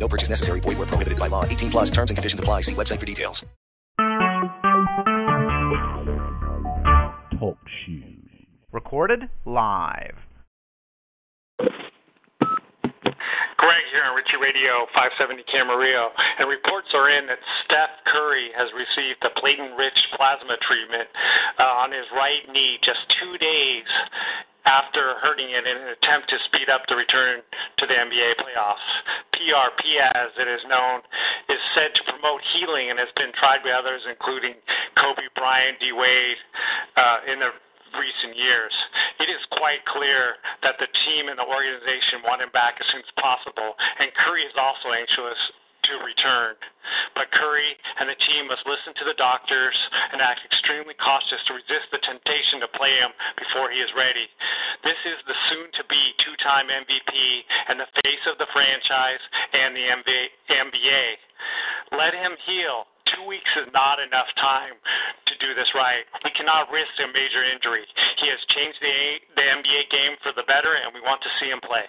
No purchase necessary. Void where prohibited by law. 18 plus terms and conditions apply. See website for details. Talk shoes. Recorded live. Greg here on Richie Radio 570 Camarillo, and reports are in that Steph Curry has received the platelet-rich plasma treatment uh, on his right knee just two days after hurting it in an attempt to speed up the return to the NBA playoffs. PRP, as it is known, is said to promote healing and has been tried by others, including Kobe Bryant, D. Wade, uh, in the recent years. It is quite clear that the team and the organization want him back as soon as possible, and Curry is also anxious to return. But Curry and the team must listen to the doctors and act extremely cautious to resist the temptation to play him before he is ready. This is the soon to be two time MVP and the face of the franchise and the NBA. Let him heal. Two weeks is not enough time to do this right. We cannot risk a major injury. He has changed the, the NBA game for the better, and we want to see him play.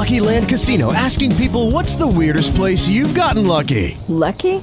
Lucky Land Casino asking people what's the weirdest place you've gotten lucky? Lucky?